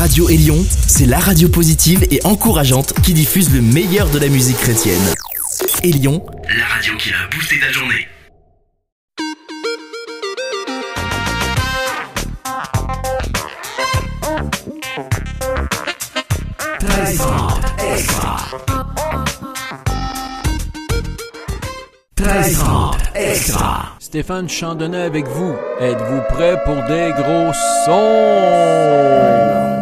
Radio Élion, c'est la radio positive et encourageante qui diffuse le meilleur de la musique chrétienne. Élion, la radio qui a boosté ta journée. extra. Stéphane Chandonnet avec vous. Êtes-vous prêt pour des gros sons?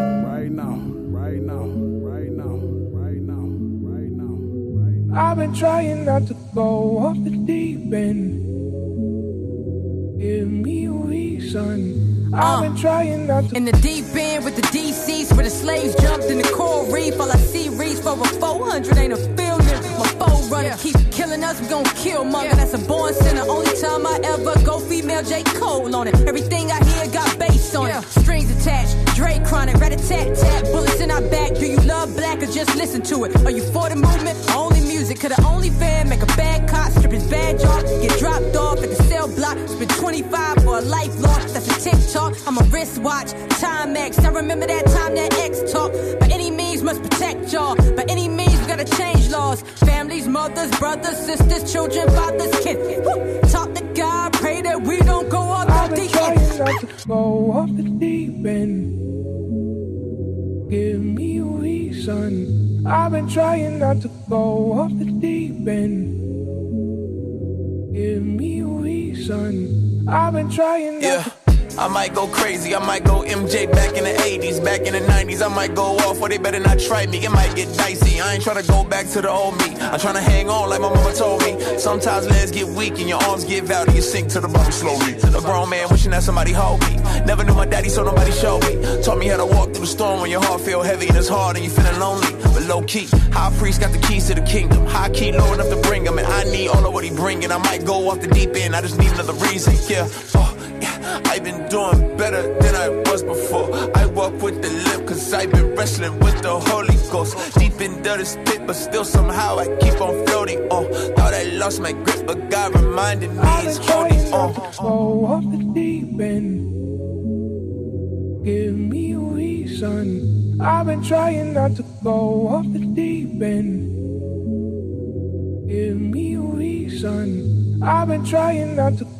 I've been trying not to go off the deep end. Give me a reason. I've been uh. trying not to. In the deep end with the DCs where the slaves jumped in the coral reef. All I see reach for a 400 ain't a feeling. My foe runner keep killing us, we gon' kill mother. That's a born sinner. Only time I ever go female J. Cole on it. Everything I hear got bass on it. Strings attached, Dre chronic, rat a tat tat. Bullets our back. Do you love black or just listen to it? Are you for the movement? Only music. Could the only fan make a bad cop strip his badge off? Get dropped off at the cell block. Spend 25 for a lifelong. That's a TikTok. I'm a wristwatch. Timex. I remember that time that X talk. By any means must protect y'all. By any means we gotta change laws. Families, mothers, brothers, sisters, children, fathers, kids. Woo! Talk to God. Pray that we don't go off I've the been deep trying end. not to go off the deep end. Reason. I've been trying not to go off the deep end. Give me a reason. I've been trying not Yeah. To. I might go crazy, I might go MJ back in the 80s, back in the 90s, I might go off, or they better not try me, it might get dicey. I ain't tryna go back to the old me, I'm tryna hang on like my mama told me. Sometimes legs get weak and your arms give out and you sink to the bottom slowly. A grown man wishing that somebody hold me. Never knew my daddy, so nobody showed me. Taught me how to walk through the storm when your heart feel heavy and it's hard and you feeling lonely. But low key, high priest got the keys to the kingdom. High key, low enough to bring him, and I need all of what he bringing. I might go off the deep end, I just need another reason. Yeah, oh. I've been doing better than I was before. I walk with the limp, cause I've been wrestling with the Holy Ghost. Deep into this pit, but still somehow I keep on floating on. Thought I lost my grip, but God reminded me I've it's trying not to go off the deep end. Give me a reason. I've been trying not to go off the deep end. Give me a reason. I've been trying not to.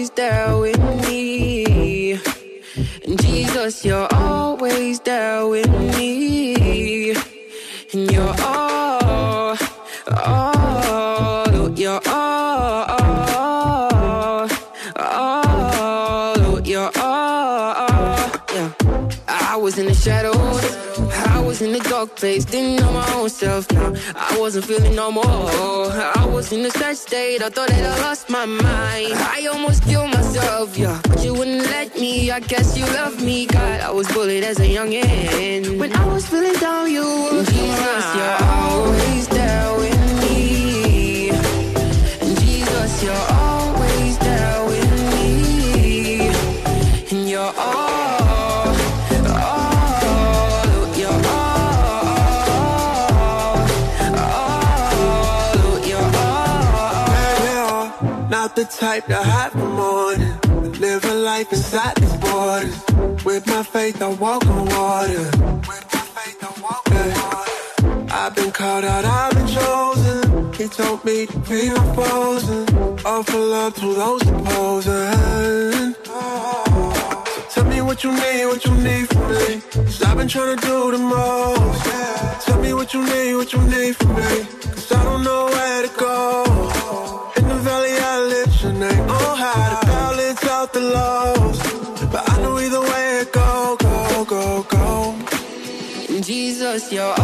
Always there with me. Jesus, you're always there with me. Dark place, didn't know my own self now. I wasn't feeling no more. I was in a sad state, I thought that I lost my mind. I almost killed myself, yeah. But you wouldn't let me, I guess you love me. God, I was bullied as a youngin'. When I was feeling down, you were Jesus, you're always there with me. And Jesus, you're always not the type to hide from morning. Live a life inside these borders. With my faith, I walk on water. With my faith, I walk on water. I've been called out, I've been chosen. He told me to be frozen. Offer love to those opposing. So tell me what you need, what you need from me. Cause I've been trying to do the most. Tell me what you need, what you need from me. Cause I don't know where to go. Lows. But I know either way it go, go, go, go. Jesus, you're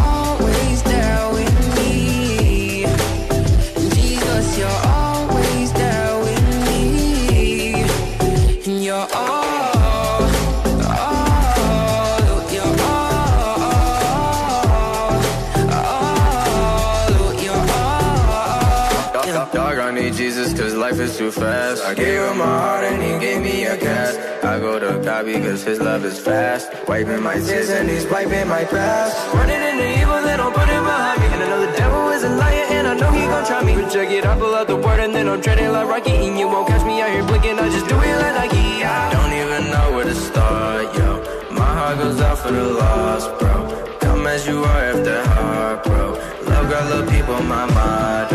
life is too fast. I gave him my heart and he gave me a cast. I go to God because his love is fast. Wiping my tears and he's wiping my past. Running into evil, they don't put it behind me. And I know the devil is a liar and I know he gon' try me. But check it, I pull out the word and then I'm treading like Rocky. And you won't catch me out here blinking, I just do it like Nike. I don't even know where to start, yo. My heart goes out for the lost, bro. Come as you are after heart, bro. Love got little people, my motto.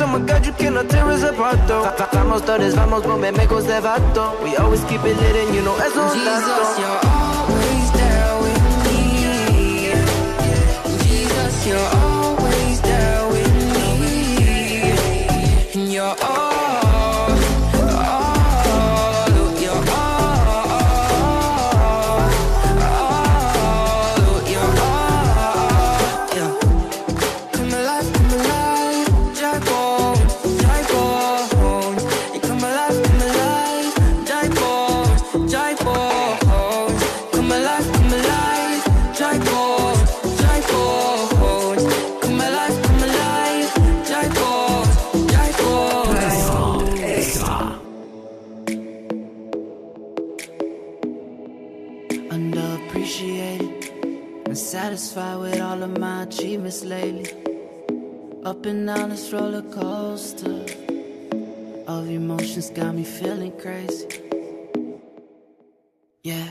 And I put this on my God, you cannot tear us apart, though. Vamos todos, vamos, bombe, me de vato. We always keep it lit and you know es Jesus, you're always there with me. Jesus, you're roller coaster of emotions got me feeling crazy. Yeah.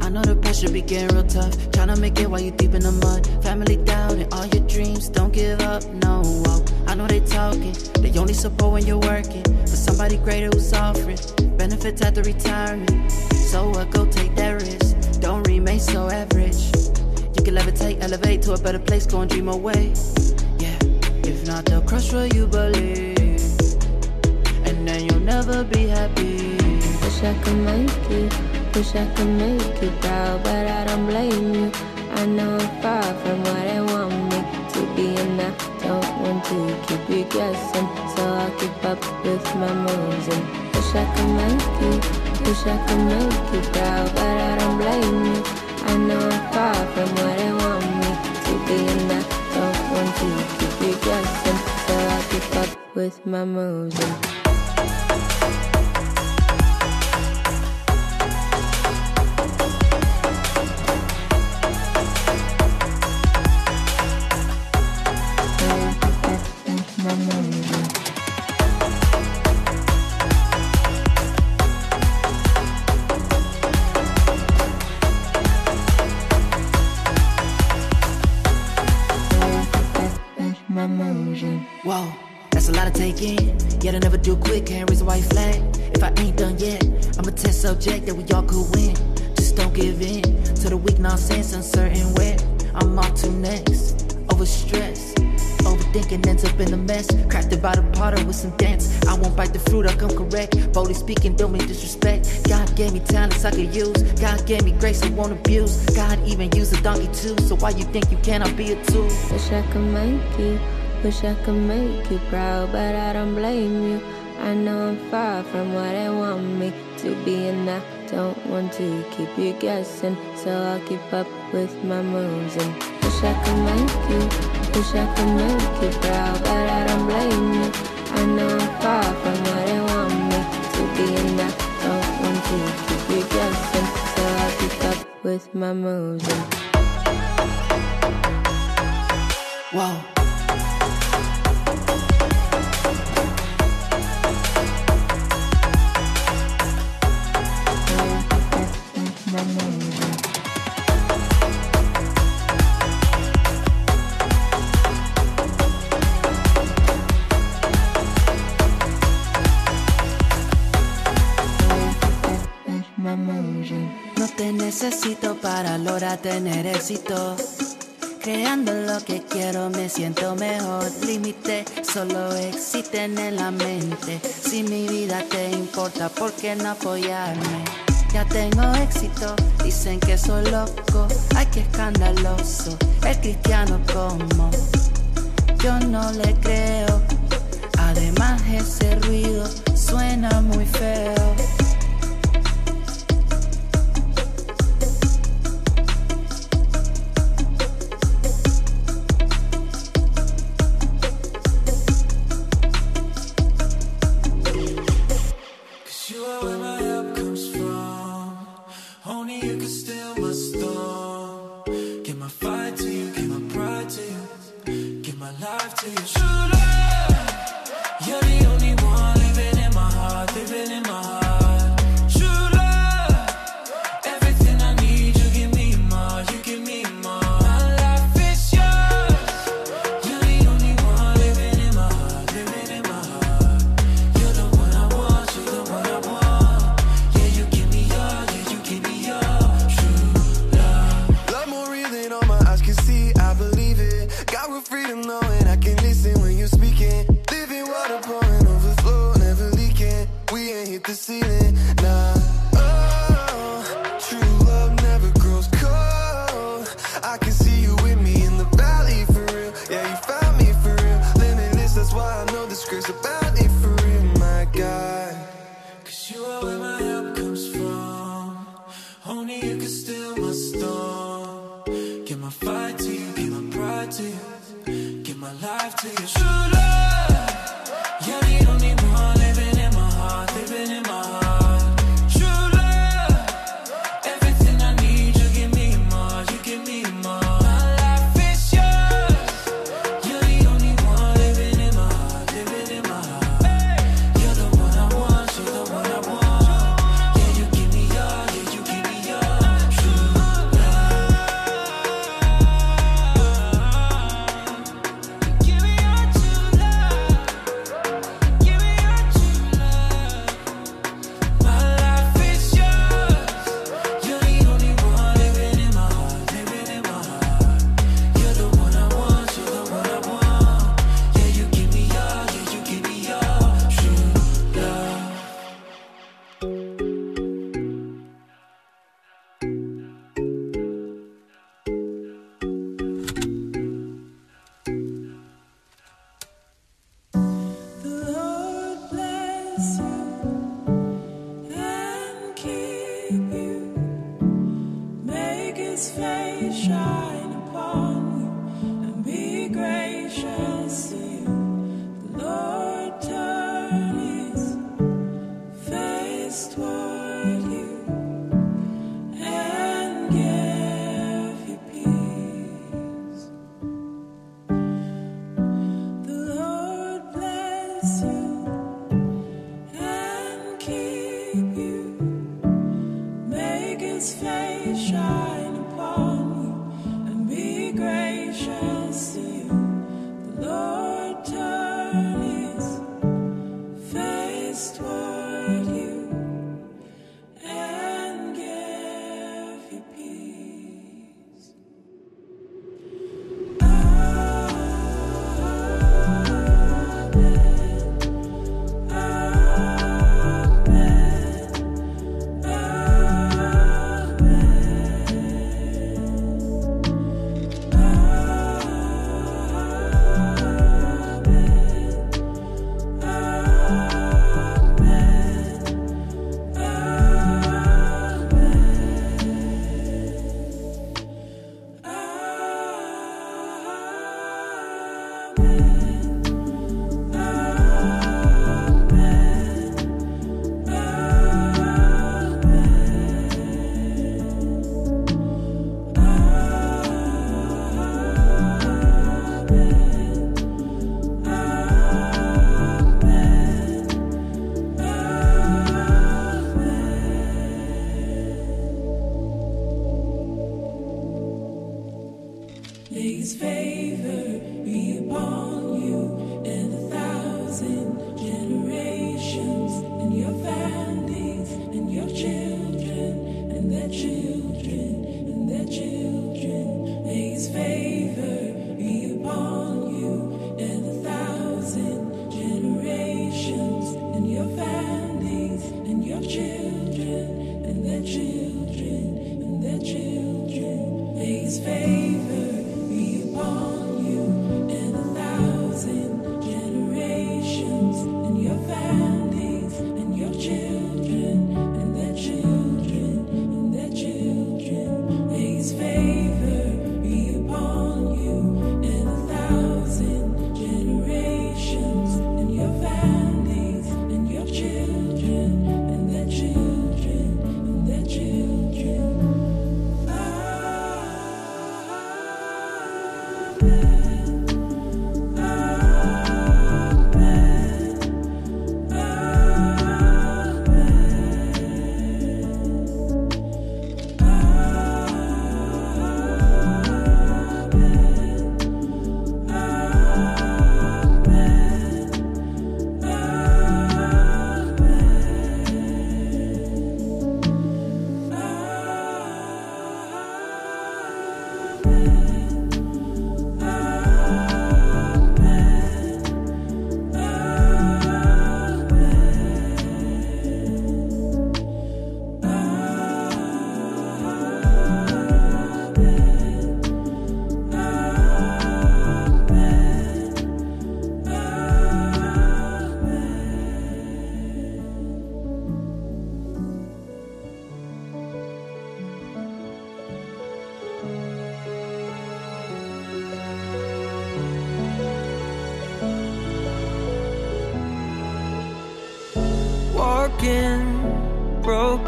I know the pressure be getting real tough. Tryna make it while you deep in the mud. Family doubt and all your dreams. Don't give up, no. Whoa. I know they talking. They only support when you're working. For somebody greater who's offering benefits after retirement. So what? Go take that risk. Don't remain so average. You can levitate, elevate to a better place. Go and dream away. Not, they'll crush what you believe. And then you'll never be happy. Wish I could make it, wish I could make it proud, but I don't blame you. I know I'm far from what they want me to be, and I don't want to keep you guessing. So I'll keep up with my moves and wish I could make it, wish I could make it proud, but I don't blame you. I know I'm far from what they want me to be, with my moves Grace I won't abuse. God even used a donkey too. So why you think you cannot be a tool? Wish I could make you, wish I could make you proud, but I don't blame you. I know I'm far from what they want me to be, and I don't want to keep you guessing. So I'll keep up with my moves and wish I could make you, wish I could make you proud, but I don't blame you. I know I'm far from what they want me to be, and I don't want to keep you guessing. With my moves Whoa. Para lograr tener éxito. Creando lo que quiero me siento mejor. Límite solo existen en la mente. Si mi vida te importa, ¿por qué no apoyarme? Ya tengo éxito, dicen que soy loco. Ay, qué escandaloso. El cristiano como yo no le creo. Además, ese ruido suena muy feo. Children, and their children, and their children.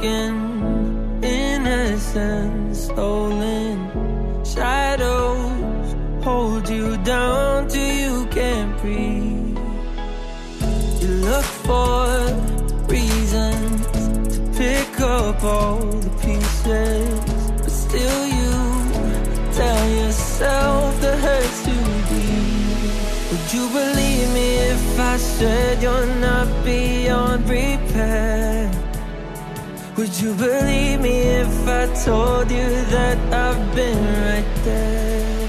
Broken, innocence stolen. Shadows hold you down till you can't breathe. You look for reasons to pick up all the pieces, but still you tell yourself the hurt's too deep. Would you believe me if I said you're not beyond you believe me if I told you that I've been right there?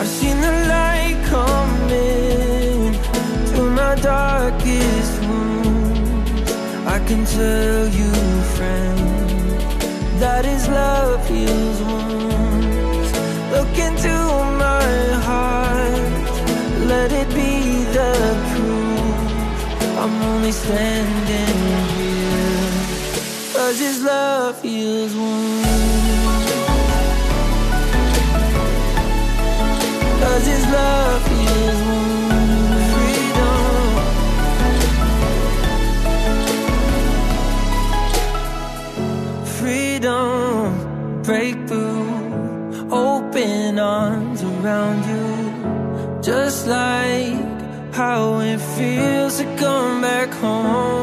I've seen the light coming through my darkest wounds. I can tell you, friend, that His love heals wounds. Look into my heart, let it be the. I'm only standing here. Cause his love heals warm Cause his love heals wounds. Freedom. Freedom. Breakthrough Open arms around you. Just like how it feels to come back home.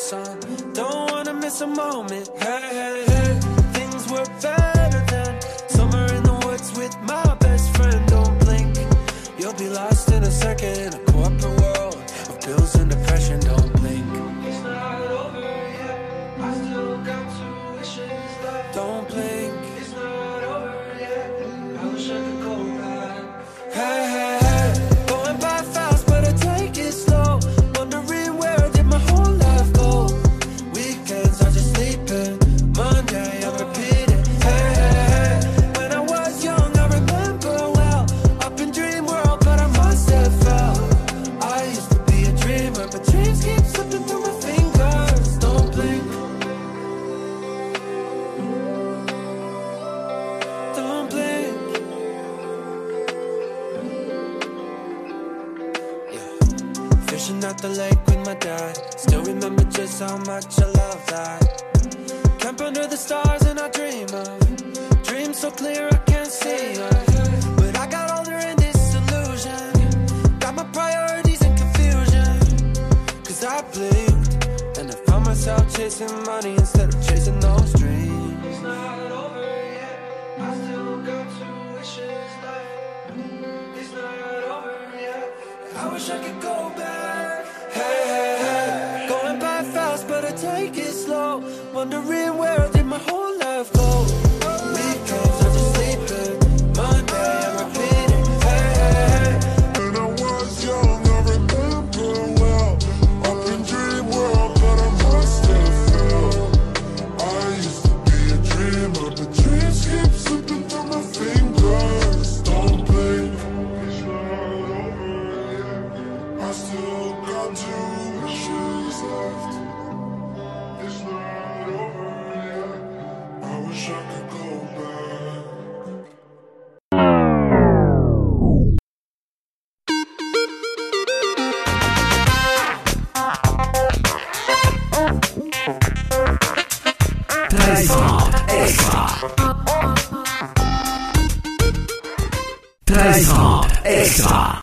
son. Don't wanna miss a moment. Hey, hey, hey. Things were better then. Summer in the woods with my best friend. Don't blink, you'll be lost in a second. take it slow. Wondering where